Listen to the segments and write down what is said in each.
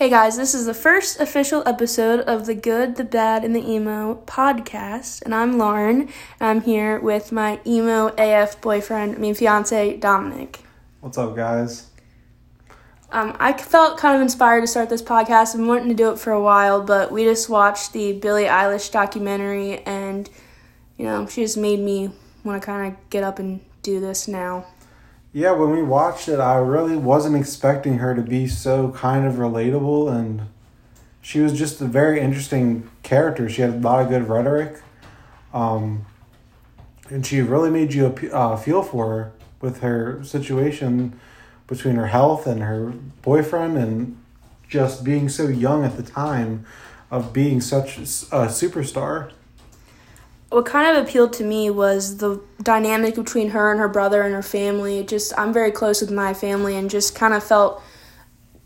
Hey guys, this is the first official episode of the Good, the Bad, and the Emo podcast, and I'm Lauren. And I'm here with my emo AF boyfriend, I mean fiance, Dominic. What's up, guys? Um, I felt kind of inspired to start this podcast. I've been wanting to do it for a while, but we just watched the Billie Eilish documentary, and you know, she just made me want to kind of get up and do this now. Yeah, when we watched it, I really wasn't expecting her to be so kind of relatable, and she was just a very interesting character. She had a lot of good rhetoric, um, and she really made you uh, feel for her with her situation between her health and her boyfriend, and just being so young at the time of being such a superstar what kind of appealed to me was the dynamic between her and her brother and her family. Just I'm very close with my family and just kind of felt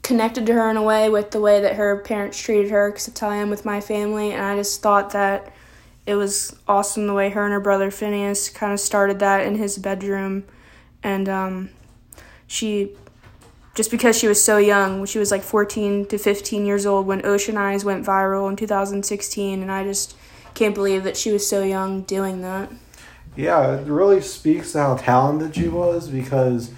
connected to her in a way with the way that her parents treated her because that's how I am with my family and I just thought that it was awesome the way her and her brother Finneas kind of started that in his bedroom and um, she just because she was so young she was like 14 to 15 years old when Ocean Eyes went viral in 2016 and I just can't believe that she was so young doing that. Yeah, it really speaks to how talented she was because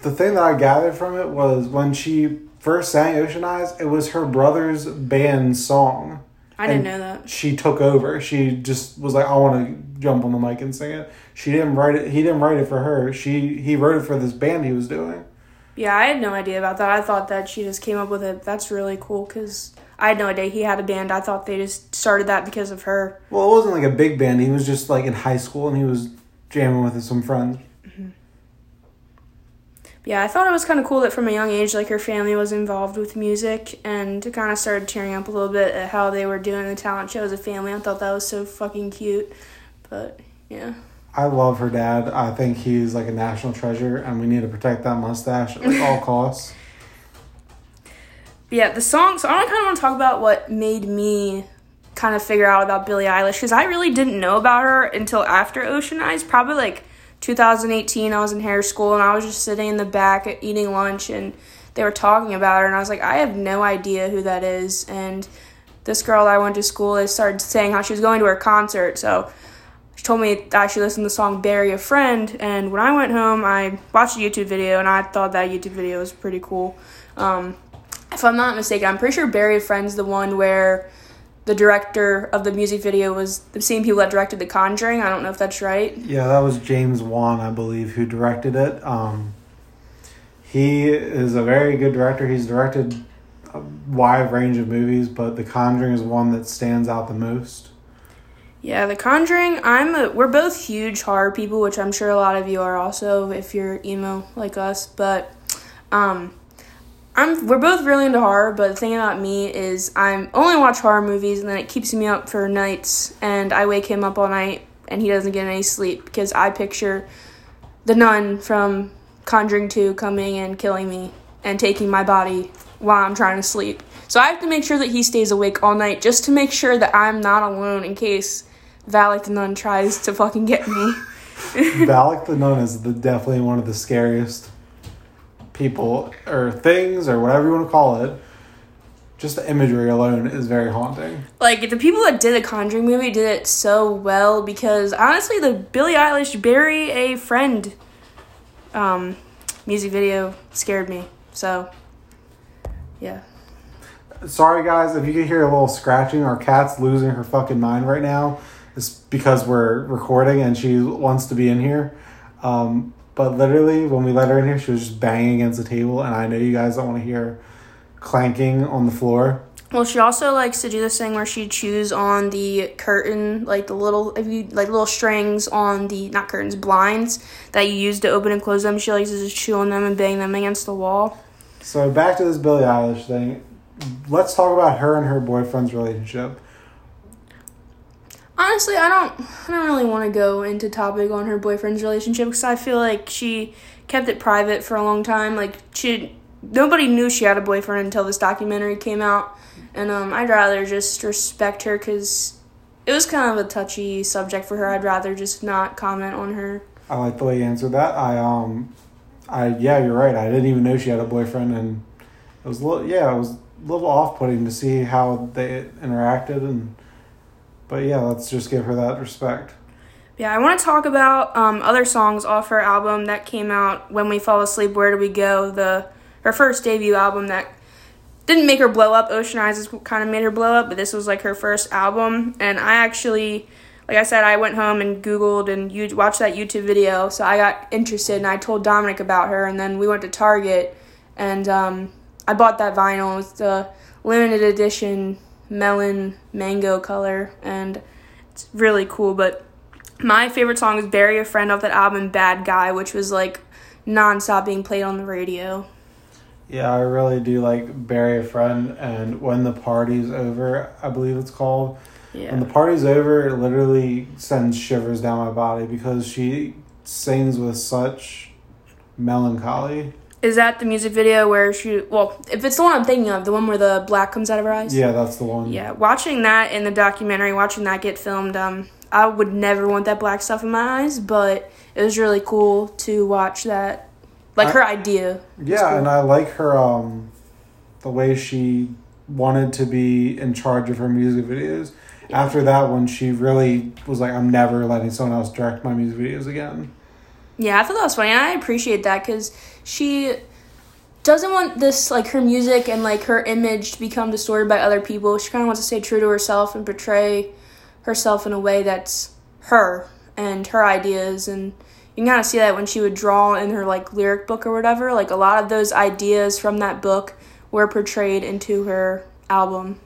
the thing that I gathered from it was when she first sang Ocean Eyes, it was her brother's band song. I didn't know that. She took over. She just was like, I want to jump on the mic and sing it. She didn't write it. He didn't write it for her. She he wrote it for this band he was doing. Yeah, I had no idea about that. I thought that she just came up with it. That's really cool because I had no idea he had a band. I thought they just started that because of her. Well, it wasn't like a big band. He was just like in high school and he was jamming with some friends. Mm-hmm. Yeah, I thought it was kind of cool that from a young age, like her family was involved with music and kind of started tearing up a little bit at how they were doing the talent show as a family. I thought that was so fucking cute. But yeah. I love her dad. I think he's like a national treasure, and we need to protect that mustache at like all costs yeah, the song. So I kind of want to talk about what made me kind of figure out about Billie Eilish because I really didn't know about her until after Ocean Eyes, probably like 2018. I was in hair school and I was just sitting in the back eating lunch and they were talking about her and I was like, I have no idea who that is. And this girl I went to school with started saying how she was going to her concert, so she told me that I should listen to the song "Bury a Friend." And when I went home, I watched a YouTube video and I thought that YouTube video was pretty cool. Um, if I'm not mistaken, I'm pretty sure a Friend's the one where the director of the music video was the same people that directed The Conjuring. I don't know if that's right. Yeah, that was James Wan, I believe, who directed it. Um, he is a very good director. He's directed a wide range of movies, but The Conjuring is one that stands out the most. Yeah, The Conjuring. I'm a, we're both huge horror people, which I'm sure a lot of you are also if you're emo like us. But um, I'm we're both really into horror, but the thing about me is I'm only watch horror movies and then it keeps me up for nights and I wake him up all night and he doesn't get any sleep because I picture the nun from Conjuring 2 coming and killing me and taking my body while I'm trying to sleep. So I have to make sure that he stays awake all night just to make sure that I'm not alone in case Valak the nun tries to fucking get me. Valak the nun is the, definitely one of the scariest people or things or whatever you want to call it just the imagery alone is very haunting. Like the people that did the Conjuring movie did it so well because honestly, the Billie Eilish "Bury a Friend" um, music video scared me. So, yeah. Sorry guys, if you can hear a little scratching, our cat's losing her fucking mind right now. It's because we're recording and she wants to be in here. Um, but literally, when we let her in here, she was just banging against the table, and I know you guys don't want to hear clanking on the floor. Well, she also likes to do this thing where she chews on the curtain, like the little, if you like little strings on the not curtains, blinds that you use to open and close them. She likes to just chew on them and bang them against the wall. So back to this Billie Eilish thing. Let's talk about her and her boyfriend's relationship honestly, I don't I don't really want to go into topic on her boyfriend's relationship because I feel like she kept it private for a long time. Like she nobody knew she had a boyfriend until this documentary came out, and um, I'd rather just respect her because it was kind of a touchy subject for her. I'd rather just not comment on her. I like the way you answered that. I um, I yeah, you're right. I didn't even know she had a boyfriend, and it was a little, yeah, it was a little off putting to see how they interacted and. But yeah, let's just give her that respect. Yeah, I want to talk about um, other songs off her album that came out when we fall asleep. Where do we go? The her first debut album that didn't make her blow up. Ocean Eyes is kind of made her blow up, but this was like her first album. And I actually, like I said, I went home and Googled and you watched that YouTube video. So I got interested and I told Dominic about her. And then we went to Target and um, I bought that vinyl. It's the limited edition melon mango color. And it's really cool. But my favorite song is Bury a Friend off that album, Bad Guy, which was like nonstop being played on the radio. Yeah, I really do like Bury a Friend and When the Party's Over, I believe it's called. Yeah. When the party's over, it literally sends shivers down my body because she sings with such melancholy. Is that the music video where she? Well, if it's the one I'm thinking of, the one where the black comes out of her eyes. Yeah, that's the one. Yeah, watching that in the documentary, watching that get filmed, um, I would never want that black stuff in my eyes, but it was really cool to watch that, like I- her idea. Yeah, and I like her um the way she wanted to be in charge of her music videos. After that one, she really was like, I'm never letting someone else direct my music videos again. Yeah, I thought that was funny. I appreciate that because she doesn't want this like her music and like her image to become distorted by other people. She kind of wants to stay true to herself and portray herself in a way that's her and her ideas and you can kind of see that when she would draw in her like lyric book or whatever like a lot of those ideas from that book were portrayed into her album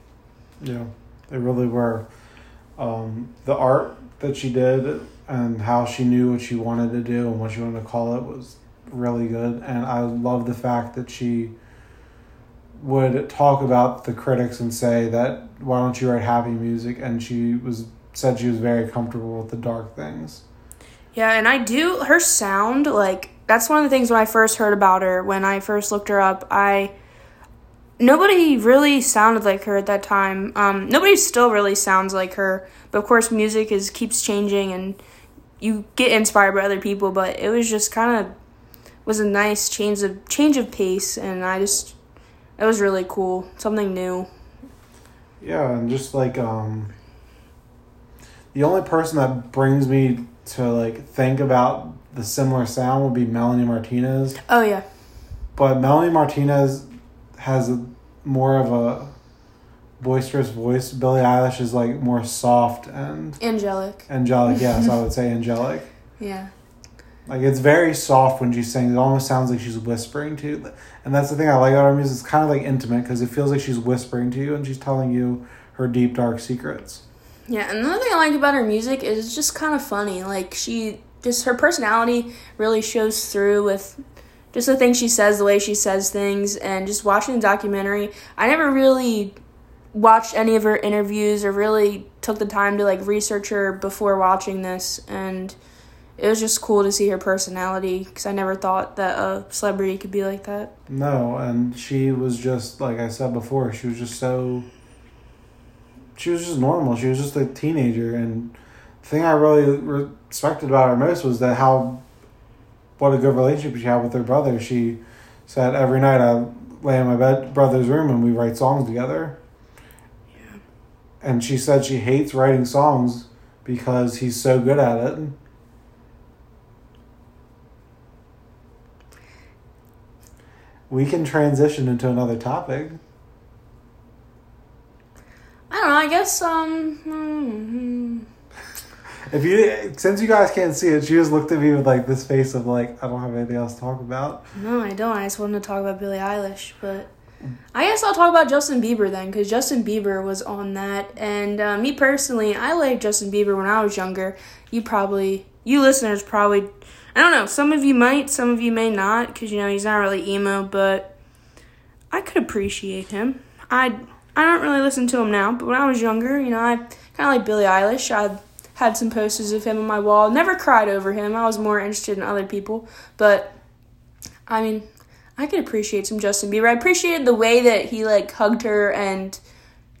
Yeah, they really were. Um, the art that she did and how she knew what she wanted to do and what she wanted to call it was really good. And I love the fact that she would talk about the critics and say that why don't you write happy music? And she was said she was very comfortable with the dark things. Yeah, and I do her sound like that's one of the things when I first heard about her, when I first looked her up, I nobody really sounded like her at that time. Um nobody still really sounds like her, but of course music is keeps changing and you get inspired by other people, but it was just kind of was a nice change of change of pace and I just it was really cool, something new. Yeah, and just like um the only person that brings me to like think about the similar sound would be Melanie Martinez. Oh yeah. But Melanie Martinez has a more of a boisterous voice. Billie Eilish is like more soft and Angelic. angelic. Yes, I would say angelic. Yeah. Like it's very soft when she sings. It almost sounds like she's whispering to you. And that's the thing I like about her music. It's kind of like intimate because it feels like she's whispering to you and she's telling you her deep dark secrets. Yeah, and another thing I like about her music is it's just kind of funny. Like she just her personality really shows through with just the things she says, the way she says things, and just watching the documentary. I never really watched any of her interviews or really took the time to like research her before watching this, and it was just cool to see her personality because I never thought that a celebrity could be like that. No, and she was just like I said before. She was just so. She was just normal. She was just a teenager, and the thing I really respected about her most was that how, what a good relationship she had with her brother. She said every night I lay in my bed brother's room and we write songs together. Yeah. And she said she hates writing songs because he's so good at it. We can transition into another topic. I don't know. I guess um. hmm. If you, since you guys can't see it, she just looked at me with like this face of like, I don't have anything else to talk about. No, I don't. I just wanted to talk about Billie Eilish, but I guess I'll talk about Justin Bieber then, because Justin Bieber was on that. And uh, me personally, I liked Justin Bieber when I was younger. You probably, you listeners probably, I don't know. Some of you might, some of you may not, because you know he's not really emo. But I could appreciate him. I I don't really listen to him now, but when I was younger, you know, I kind of like Billie Eilish. I had some posters of him on my wall. Never cried over him. I was more interested in other people, but I mean, I could appreciate some Justin Bieber. I appreciated the way that he like hugged her and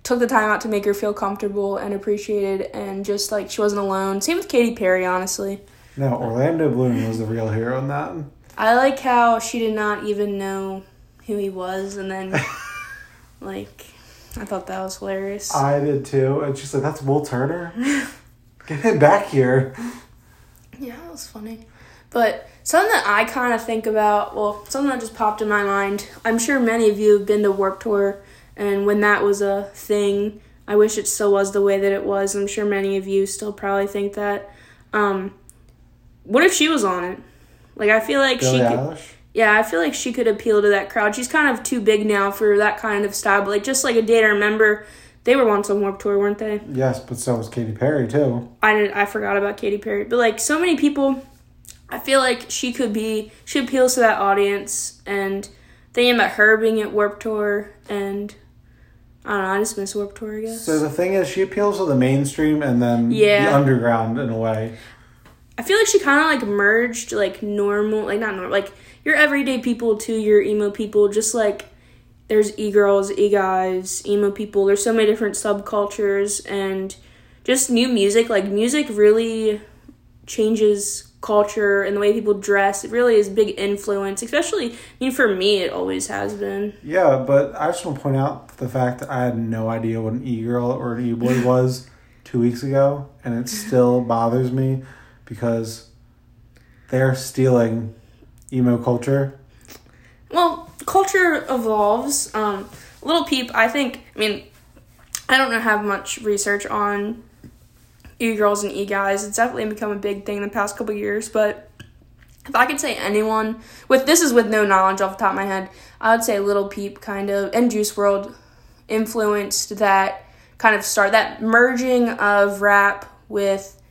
took the time out to make her feel comfortable and appreciated and just like she wasn't alone. Same with Katy Perry, honestly. No, Orlando Bloom was the real hero in that. I like how she did not even know who he was, and then like I thought that was hilarious. I did too. And she's like, "That's Will Turner. Get him back here." Yeah, that was funny. But something that I kind of think about, well, something that just popped in my mind. I'm sure many of you have been to Warped Tour, and when that was a thing, I wish it still was the way that it was. I'm sure many of you still probably think that. Um, what if she was on it? Like, I feel like Billie she could. Yeah, I feel like she could appeal to that crowd. She's kind of too big now for that kind of style. But like just like a day to remember, they were once on Warped Tour, weren't they? Yes, but so was Katy Perry too. I did, I forgot about Katy Perry, but like so many people, I feel like she could be she appeals to that audience, and thinking about her being at Warped Tour, and I don't know, I just miss Warped Tour, I guess. So the thing is, she appeals to the mainstream and then Yeah. the underground in a way. I feel like she kind of like merged like normal, like not normal, like your everyday people to your emo people. Just like there's e girls, e guys, emo people. There's so many different subcultures and just new music. Like music really changes culture and the way people dress. It really is a big influence, especially. I mean, for me, it always has been. Yeah, but I just want to point out the fact that I had no idea what an e girl or an e boy was two weeks ago, and it still bothers me because they're stealing emo culture. Well, culture evolves. Um, Little Peep, I think. I mean, I don't know have much research on e girls and e guys. It's definitely become a big thing in the past couple years. But if I could say anyone with this is with no knowledge off the top of my head, I would say Little Peep kind of and Juice WRLD influenced that kind of start that merging of rap with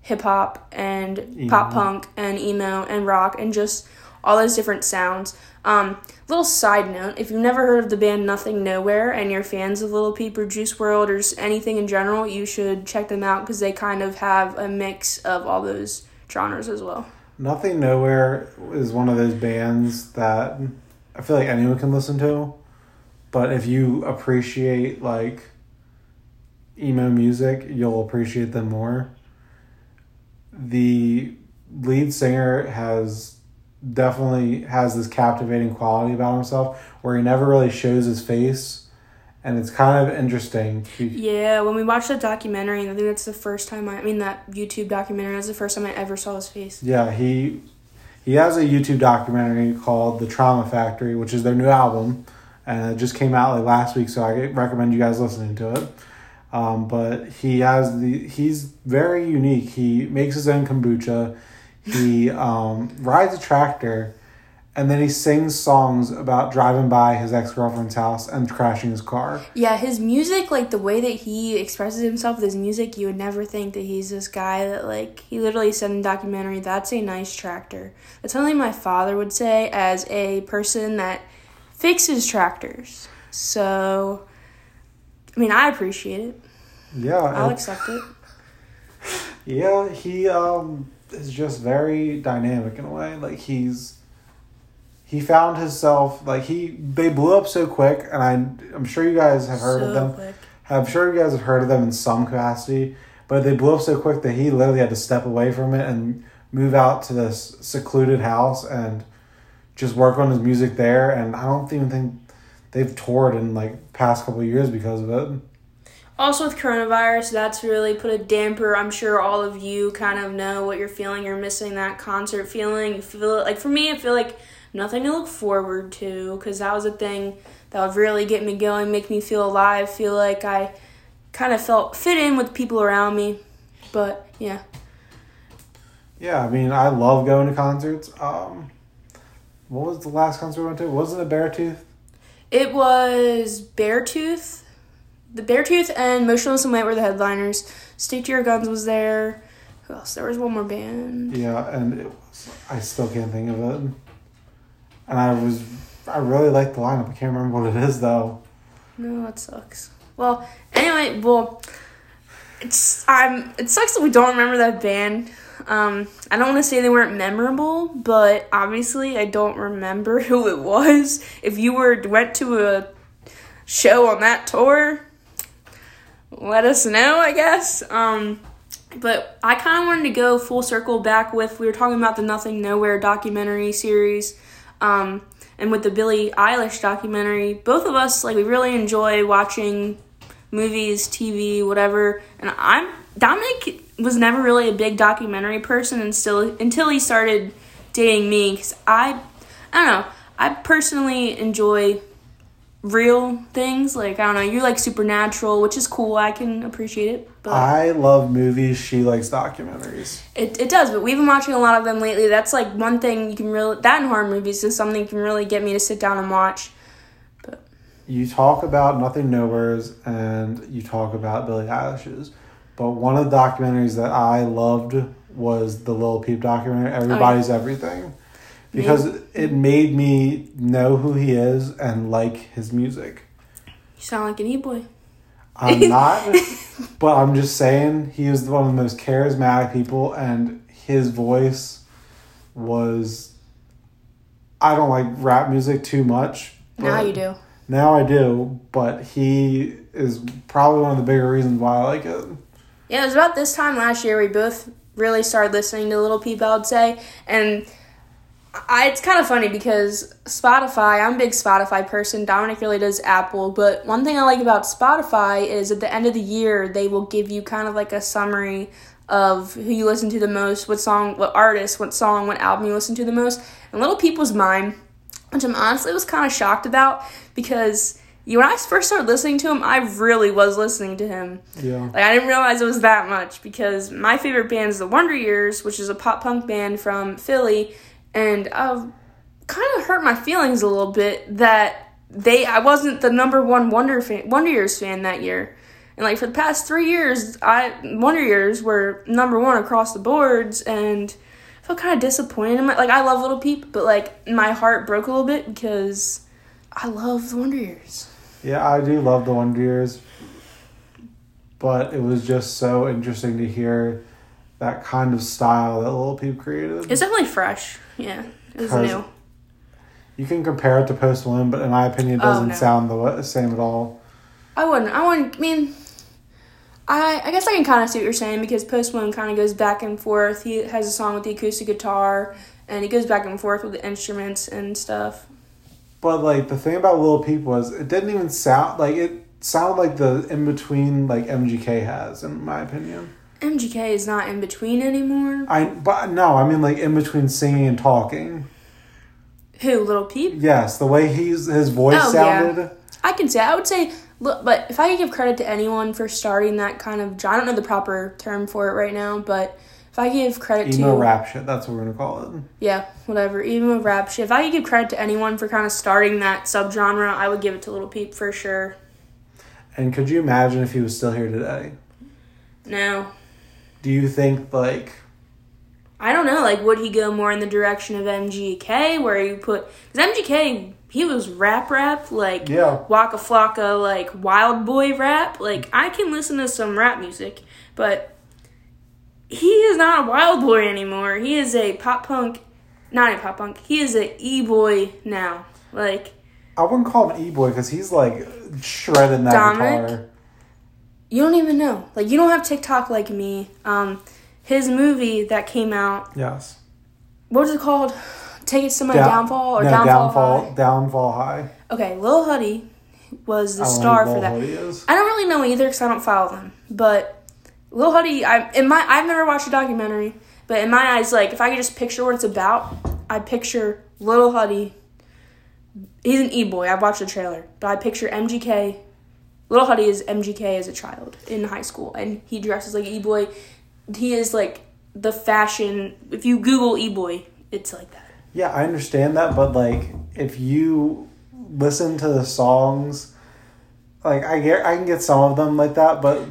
hip hop and pop punk and emo and rock and just all those different sounds. Um, little side note: if you've never heard of the band Nothing Nowhere and you're fans of Little Peep or Juice WRLD or anything in general, you should check them out because they kind of have a mix of all those genres as well. Nothing Nowhere is one of those bands that I feel like anyone can listen to, but if you appreciate like emo music, you'll appreciate them more. The lead singer has definitely has this captivating quality about himself where he never really shows his face and it's kind of interesting. Yeah, when we watched that documentary, I think that's the first time I, I mean that YouTube documentary. That's the first time I ever saw his face. Yeah, he he has a YouTube documentary called The Trauma Factory, which is their new album, and it just came out like last week. So I recommend you guys listening to it. Um, but he has the he's very unique. He makes his own kombucha. He um, rides a tractor, and then he sings songs about driving by his ex girlfriend's house and crashing his car. Yeah, his music, like the way that he expresses himself with his music, you would never think that he's this guy that, like, he literally said in the documentary, that's a nice tractor. That's something my father would say as a person that fixes tractors. So, I mean, I appreciate it. Yeah, I'll accept it. Yeah, he um is just very dynamic in a way. Like he's he found himself like he they blew up so quick, and I I'm sure you guys have heard of them. quick. I'm sure you guys have heard of them in some capacity, but they blew up so quick that he literally had to step away from it and move out to this secluded house and just work on his music there. And I don't even think they've toured in like past couple of years because of it. Also, with coronavirus, that's really put a damper. I'm sure all of you kind of know what you're feeling. You're missing that concert feeling. You feel like, for me, I feel like nothing to look forward to because that was a thing that would really get me going, make me feel alive, feel like I kind of felt fit in with people around me. But yeah, Yeah, I mean, I love going to concerts. Um, what was the last concert we went to? Wasn't it Beartooth? it was Beartooth. The Beartooth and Motionless in White were the headliners. Stick to Your Guns was there. Who else? There was one more band. Yeah, and it was, I still can't think of it. And I was, I really liked the lineup. I can't remember what it is though. No, that sucks. Well, anyway, well, it's I'm. It sucks that we don't remember that band. Um, I don't want to say they weren't memorable, but obviously I don't remember who it was. If you were went to a show on that tour, let us know. I guess. Um, but I kind of wanted to go full circle back with we were talking about the Nothing Nowhere documentary series. Um, and with the Billie Eilish documentary, both of us like we really enjoy watching movies, TV, whatever. And I'm Dominic was never really a big documentary person, and still until he started dating me, because I, I don't know, I personally enjoy real things. Like I don't know, you like supernatural, which is cool. I can appreciate it. But I love movies. She likes documentaries. it, it does, but we've been watching a lot of them lately. That's like one thing you can really that and horror movies is something you can really get me to sit down and watch. But you talk about Nothing Nowheres and you talk about Billie Eilish's, but one of the documentaries that I loved was the Little Peep documentary, oh, Everybody's Everything, because it made me know who he is and like his music. You sound like an e boy. I'm not, but I'm just saying he was one of the most charismatic people, and his voice was. I don't like rap music too much. Now you do. Now I do, but he is probably one of the bigger reasons why I like it. Yeah, it was about this time last year we both really started listening to Little Peep, I would say. And I, it's kind of funny because Spotify, I'm a big Spotify person. Dominic really does Apple. But one thing I like about Spotify is at the end of the year, they will give you kind of like a summary of who you listen to the most, what song, what artist, what song, what album you listen to the most. And Little Peep was mine, which I'm honestly was kind of shocked about because. You, when I first started listening to him, I really was listening to him. Yeah. Like I didn't realize it was that much because my favorite band is the Wonder Years, which is a pop punk band from Philly, and kind of hurt my feelings a little bit that they I wasn't the number one Wonder fan, Wonder Years fan that year. And like for the past three years, I Wonder Years were number one across the boards, and I felt kind of disappointed. in my- Like I love Little Peep, but like my heart broke a little bit because I love the Wonder Years. Yeah, I do love the Wonder Years, but it was just so interesting to hear that kind of style that Lil Peep created. It's definitely fresh. Yeah, it was 'Cause- new. you can compare it to Post Malone, but in my opinion, it Oh, doesn't no. sound the same at all. I wouldn't. I wouldn't. I mean, I I guess I can kind of see what you're saying because Post Malone kind of goes back and forth. He has a song with the acoustic guitar, and he goes back and forth with the instruments and stuff. But like the thing about Lil Peep was it didn't even sound like it sounded like the in between like MGK has, in my opinion. MGK is not in between anymore. I but no, I mean like in between singing and talking. Who? Little Peep? Yes, the way he's his voice Oh, yeah. sounded. I can say. I would say. Look, but if I could give credit to anyone for starting that kind of, I don't know the proper term for it right now, but if I give credit Emo to rap shit. That's what we're gonna call it. yeah, whatever, even with rap shit. If I could give credit to anyone for kind of starting that subgenre, I would give it to Little Peep for sure. And could you imagine if he was still here today? No, Do you think like I don't know. Like, would he go more in the direction of MGK, where you put because MGK he was rap rap like Yeah. Waka Flocka like Wild Boy rap. Like I can listen to some rap music, but he is not a Wild Boy anymore. He is a pop punk, not a pop punk. He is a e boy now. Like I wouldn't call him e boy because he's like shredding that Dominic? guitar. You don't even know. Like you don't have TikTok like me. Um, his movie that came out. Yes. What was it called? Take it to my Down- downfall or no, downfall, downfall High? downfall high. Okay, Lil Huddy was the star for that. I don't really know either because I don't follow them. But Lil Huddy, I in my I've never watched a documentary, but in my eyes, like if I could just picture what it's about, I picture Lil Huddy. He's an e boy. I watched the trailer, but I picture MGK. Lil Huddy is MGK as a child in high school, and he dresses like e boy. He is like the fashion. If you Google e boy, it's like that. Yeah, I understand that, but like if you listen to the songs, like I get I can get some of them like that, but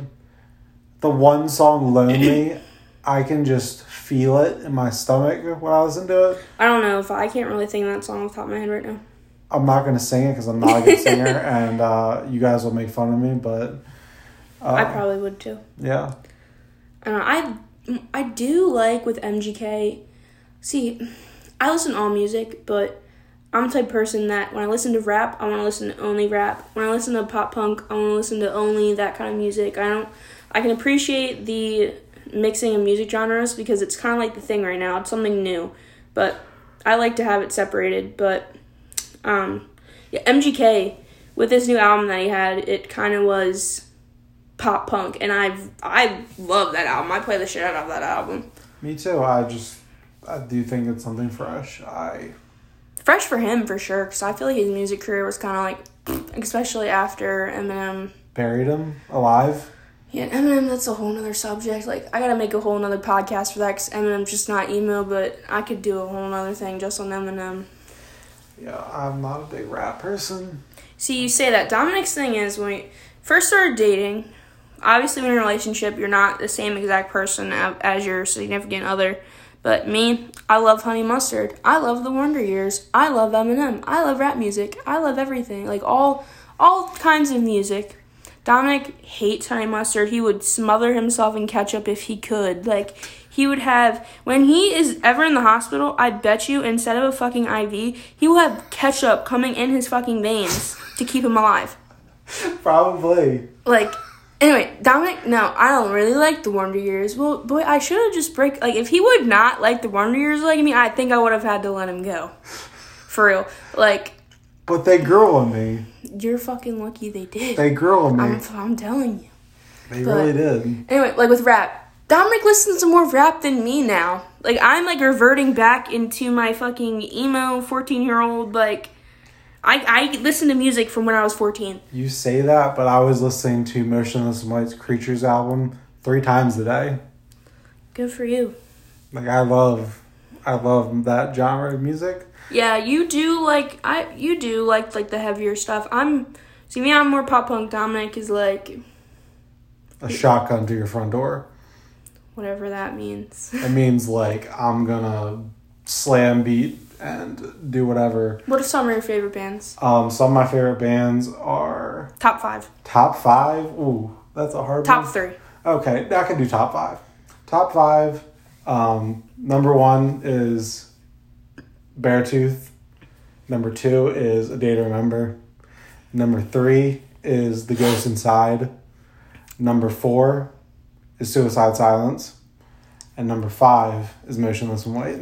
the one song Lonely, I can just feel it in my stomach when I listen to it. I don't know if I can't really think of that song off the top of my head right now. I'm not gonna sing it because I'm not a good singer, and uh, you guys will make fun of me. But uh, I probably would too. yeah, I. I I do like with MGK. See, I listen to all music, but I'm the type of person that when I listen to rap, I want to listen to only rap. When I listen to pop punk, I want to listen to only that kind of music. I don't. I can appreciate the mixing of music genres because it's kind of like the thing right now. It's something new, but I like to have it separated. But Um, yeah, MGK with this new album that he had, it kind of was pop punk, and I I love that album. I play the shit out of that album. Me too. I just I do think it's something fresh. I Fresh for him for sure, because I feel like his music career was kind of like, especially after Eminem. buried him alive. Yeah, Eminem, that's a whole nother subject. Like, I gotta make a whole nother podcast for that because Eminem's just not emo, but I could do a whole nother thing just on Eminem. Yeah, I'm not a big rap person. See, you say that. Dominic's thing is when we first started dating, obviously, when in a relationship, you're not the same exact person as your significant other. But me, I love Honey Mustard. I love the Wonder Years. I love Eminem. I love rap music. I love everything. Like all all kinds of music. Dominic hates Honey Mustard. He would smother himself in ketchup if he could. Like he would have when he is ever in the hospital, I bet you instead of a fucking IV, he will have ketchup coming in his fucking veins to keep him alive. Probably. Like anyway, Dominic, no, I don't really like the Wonder Years. Well, boy, I should have just break like if he would not like the Wonder Years like me, I think I would have had to let him go. For real. Like But they grew on me. you're fucking lucky they did. They grew on me. I'm, I'm telling you. they but- really did. Anyway, like with rap, Dominic listens to more rap than me now. Like I'm like reverting back into my fucking emo 14 year old like. I I listen to music from when I was 14. You say that, but I was listening to Motionless in White's Creatures album three times a day. Good for you. Like I love, I love that genre of music. Yeah, you do like I you do like like the heavier stuff. I'm see me. I'm more pop punk. Dominic is like A shotgun to your front door. Whatever that means. It means like I'm gonna slam beat and do whatever. What are some of your favorite bands? Um, some of my favorite bands are Top five, top five. Ooh, that's a hard one. top one. three. Okay, I can do top five. Top five. Um, number one is Beartooth. Number two is A Day to Remember. Number three is The Ghost Inside. Number four is Suicide Silence. And number five is Motionless in White.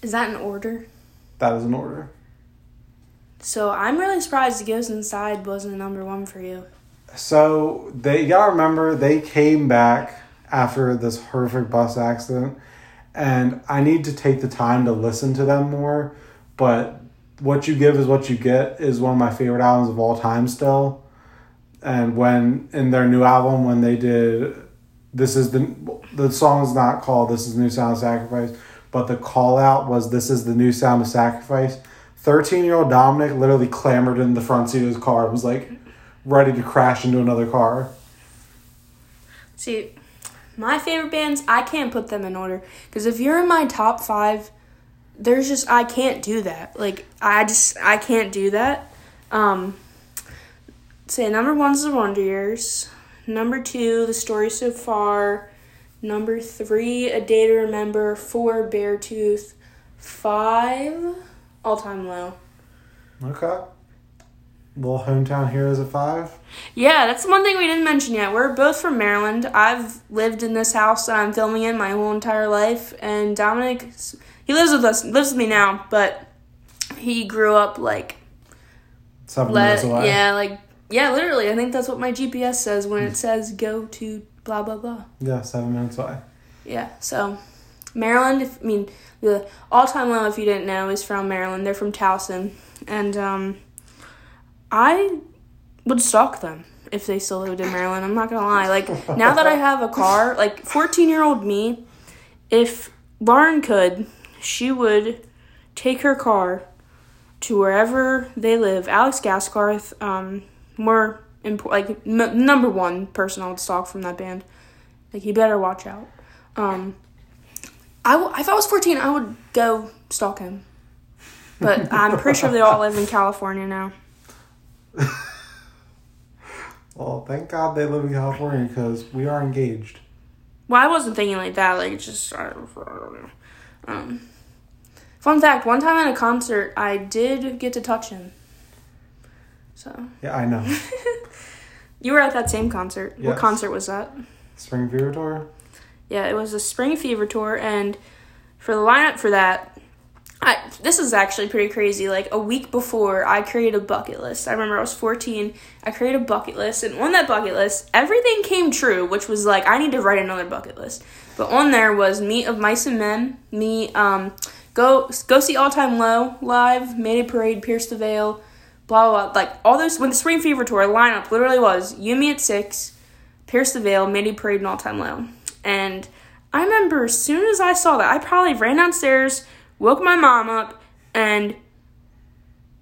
Is that in order? That is an order. So I'm really surprised the Ghost Inside wasn't number one for you. So they you gotta remember they came back after this horrific bus accident, and I need to take the time to listen to them more. But what you give is what you get is one of my favorite albums of all time still. And when in their new album when they did this is the the song is not called this is the new sound of sacrifice, but the call out was this is the new sound of sacrifice. Thirteen year old Dominic literally clambered in the front seat of his car and was like ready to crash into another car. See, my favorite bands, I can't put them in order because if you're in my top five, there's just I can't do that. Like I just I can't do that. Um, say number one's the Wonder Years. Number two, the story so far. Number three, a day to remember. Four, Beartooth. Five, all time low. Okay. Little hometown heroes at five. Yeah, that's one thing we didn't mention yet. We're both from Maryland. I've lived in this house that I'm filming in my whole entire life, and Dominic, he lives with us, lives with me now, but he grew up like Seven let minutes away. yeah, like yeah, literally. I think that's what my GPS says when it says go to blah blah blah. Yeah, seven minutes away. Yeah, so Maryland. If, I mean, the all time low, if you didn't know, is from Maryland. They're from Towson, and um, I would stalk them if they still lived in Maryland. I'm not gonna lie. Like now that I have a car, like 14 year old me, if Lauren could, she would take her car to wherever they live. Alex Gaskarth, um, more important, like m- number one person I would stalk from that band. Like he better watch out. Um, I w- if I was 14, I would go stalk him. But I'm pretty sure they all live in California now. Well, thank God they live in California because we are engaged. Well, I wasn't thinking like that. Like it's just I don't, I don't know. Um, fun fact: one time at a concert, I did get to touch him. So Yeah, I know. you were at that same concert. What concert was that? Spring Fever Tour. Yeah, it was a Spring Fever tour, and for the lineup for that, I I, this is actually pretty crazy. Like a week before, I created a bucket list. I remember I was 14. I created a bucket list, and on that bucket list, everything came true, which was like I need to write another bucket list. But on there was meet of mice and men, me um, go go see All Time Low live, Mayday Parade, Pierce the Veil, blah blah. blah. Like all those when the Spring Fever tour lineup literally was you me at six, Pierce the Veil, Mayday Parade, and All Time Low. And I remember as soon as I saw that, I probably ran downstairs woke my mom up and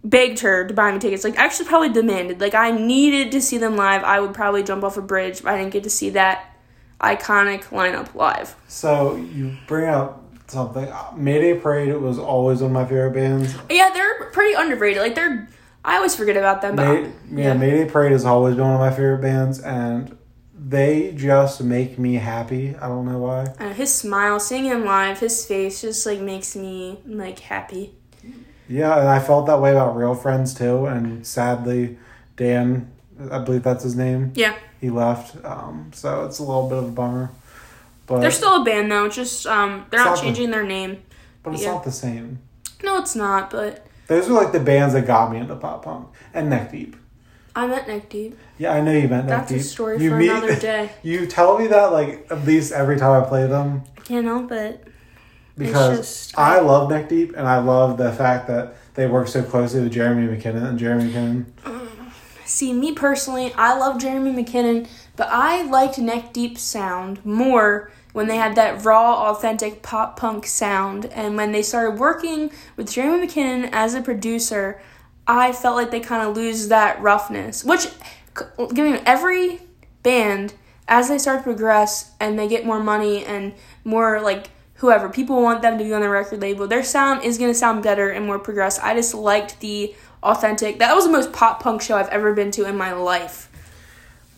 begged her to buy me tickets. Like I actually probably demanded. Like I needed to see them live. I would probably jump off a bridge, but I didn't get to see that iconic lineup live. So you bring up something. Uh, Mayday Parade was always one of my favorite bands. Yeah, they're pretty underrated. Like they're I always forget about them. But May, yeah, yeah. Mayday Parade has always been one of my favorite bands, and they just make me happy. I don't know why. uh, his smile, seeing him live, his face just like makes me like happy. Yeah, and I felt that way about Real Friends too. And sadly, Dan, I believe that's his name, Yeah, he left. Um, so it's a little bit of a bummer. But they're still a band though. Just um, they're not changing their name. but it's yeah. not the same. No, it's not. But Those are like the bands that got me into pop punk and Neck Deep. I met Neck Deep. Yeah, I know you meant Neck That's a Deep. story you for meet- another day. You tell me that like at least every time I play them I can't help it. because just- I love Neck Deep and I love the fact that they work so closely with Jeremy McKinnon and Jeremy McKinnon. Mm. See, me personally, I love Jeremy McKinnon, but I liked Neck Deep sound more when they had that raw, authentic pop punk sound. And when they started working with Jeremy McKinnon as a producer, I felt like they kind of lose that roughness. Which, giving every band as they start to progress and they get more money and more like whoever people want them to be on the record label, their sound is gonna sound better and more progressed. I just liked the authentic. That was the most pop punk show I've ever been to in my life.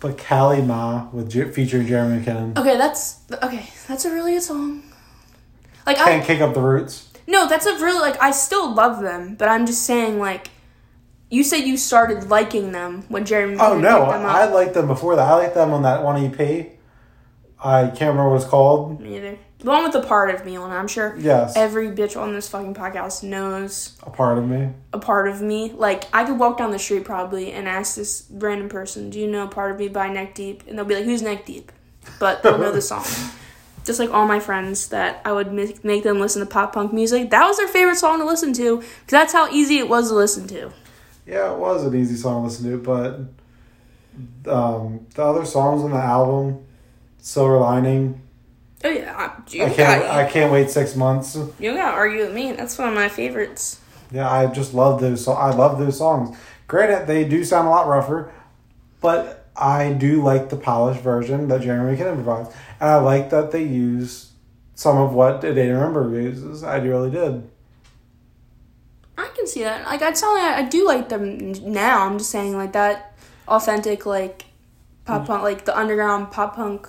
But Kali Ma with featuring Jeremy McKinnon. Okay, that's okay. That's a really good song. Like I Can't I kick up the roots. no, that's a really like I still love them, but I'm just saying like. You said you started liking them when Jeremy. Oh no. I liked them before that. I liked them on that one EP. I can't remember what it's called. Me either. The one with the part of me on it. I'm sure Yes, every bitch on this fucking podcast knows a part of me. a part of me. Like I could walk down the street probably and ask this random person, "Do you know "Part of Me" by Neck Deep?" And they'll be like, "Who's Neck Deep?" But they'll know the song. Just like all my friends that I would make make them listen to pop punk music. That was their favorite song to listen to because that's how easy it was to listen to. Yeah, it was an easy song to listen to, but um, the other songs on the album, Silver Lining, Oh yeah, I- you I can't. I can't wait six months. you gotta argue with me. That's one of my favorites. Yeah, I just love those. So I love those songs. Granted, they do sound a lot rougher, but I do like the polished version that Jeremy McKinnon provides, and I like that they use some of what A Day to Remember uses. I really did. I can see that. Like I'd say I, I do like them now. I'm just saying like that authentic like pop mm. punk, like the underground pop punk.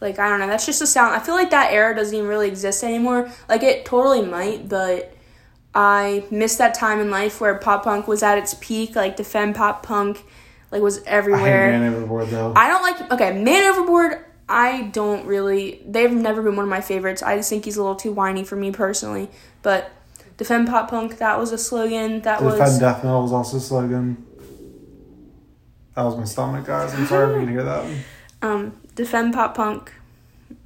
Like I don't know. That's just a sound. I feel like that era doesn't even really exist anymore. Like it totally might, but I miss that time in life where pop punk was at its peak. Like defend pop punk, like was I hate everywhere. Man Overboard though. I don't like okay, Man Overboard. I don't really. They've never been one of my favorites. I just think he's a little too whiny for me personally. But defend pop punk. That was a slogan. That Defend was Death Metal was also a slogan. That was my stomach, guys. I'm sorry if you can hear that. um defend pop punk.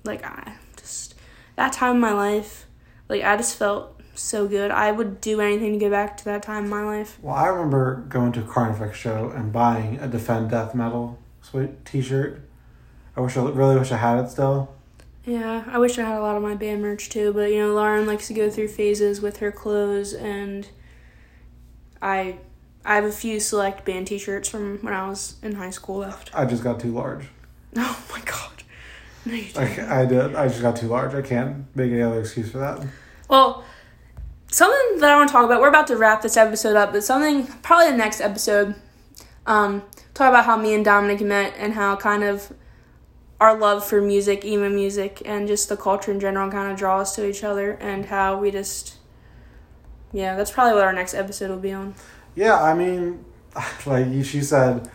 Like I just that time in my life. Like I just felt so good. I would do anything to get back to that time in my life. Well, I remember going to a Carnifex show and buying a Defend Death Metal sweet T-shirt. I wish I really wish I had it still. Yeah, I wish I had a lot of my band merch too, but you know, Lauren likes to go through phases with her clothes and I I have a few select band t-shirts from when I was in high school left. I just got too large. Oh my god. No, you I, didn't. I did. I just got too large. I can't make any other excuse for that. Well, something that I want to talk about. We're about to wrap this episode up, but something probably the next episode. Um, talk about how me and Dominic met and how kind of our love for music, emo music, and just the culture in general kind of draw us to each other, and how we just. Yeah, that's probably what our next episode will be on. Yeah, I mean, like she said,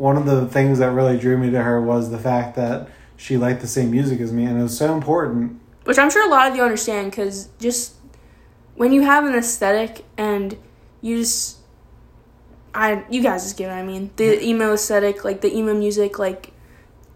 one of the things that really drew me to her was the fact that she liked the same music as me, and it was so important. Which I'm sure a lot of you understand because just when you have an aesthetic and you just I you guys just get what I mean. The emo aesthetic, like the emo music, like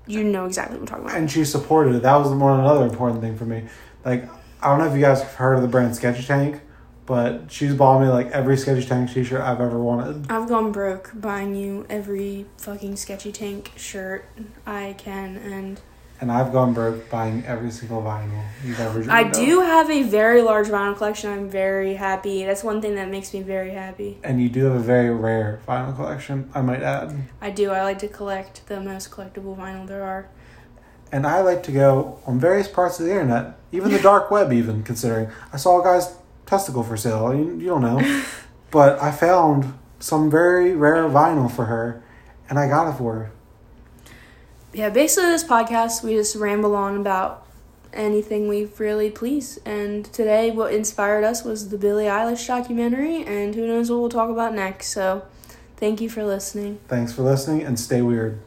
you know exactly what I'm talking about. and she supported it. That was one another important thing for me. Like I don't know if you guys have heard of the brand Sketchy Tank, but she's bought me like every Sketchy Tank T-shirt I've ever wanted. I've gone broke buying you every fucking sketchy tank shirt I can and And I've gone broke buying every single vinyl you've ever I of. do have a very large vinyl collection. I'm very happy. That's one thing that makes me very happy. And you do have a very rare vinyl collection, I might add. I do. I like to collect the most collectible vinyl there are. And I like to go on various parts of the internet, even the dark web, even considering. I saw guy's testicle for sale. You, you don't know. but I found some very rare vinyl for her, and I got it for her. Yeah, basically this podcast we just ramble on about anything we really please. And today what inspired us was the Billie Eilish documentary and who knows what we'll talk about next. So thank you for listening. Thanks for listening, and stay weird.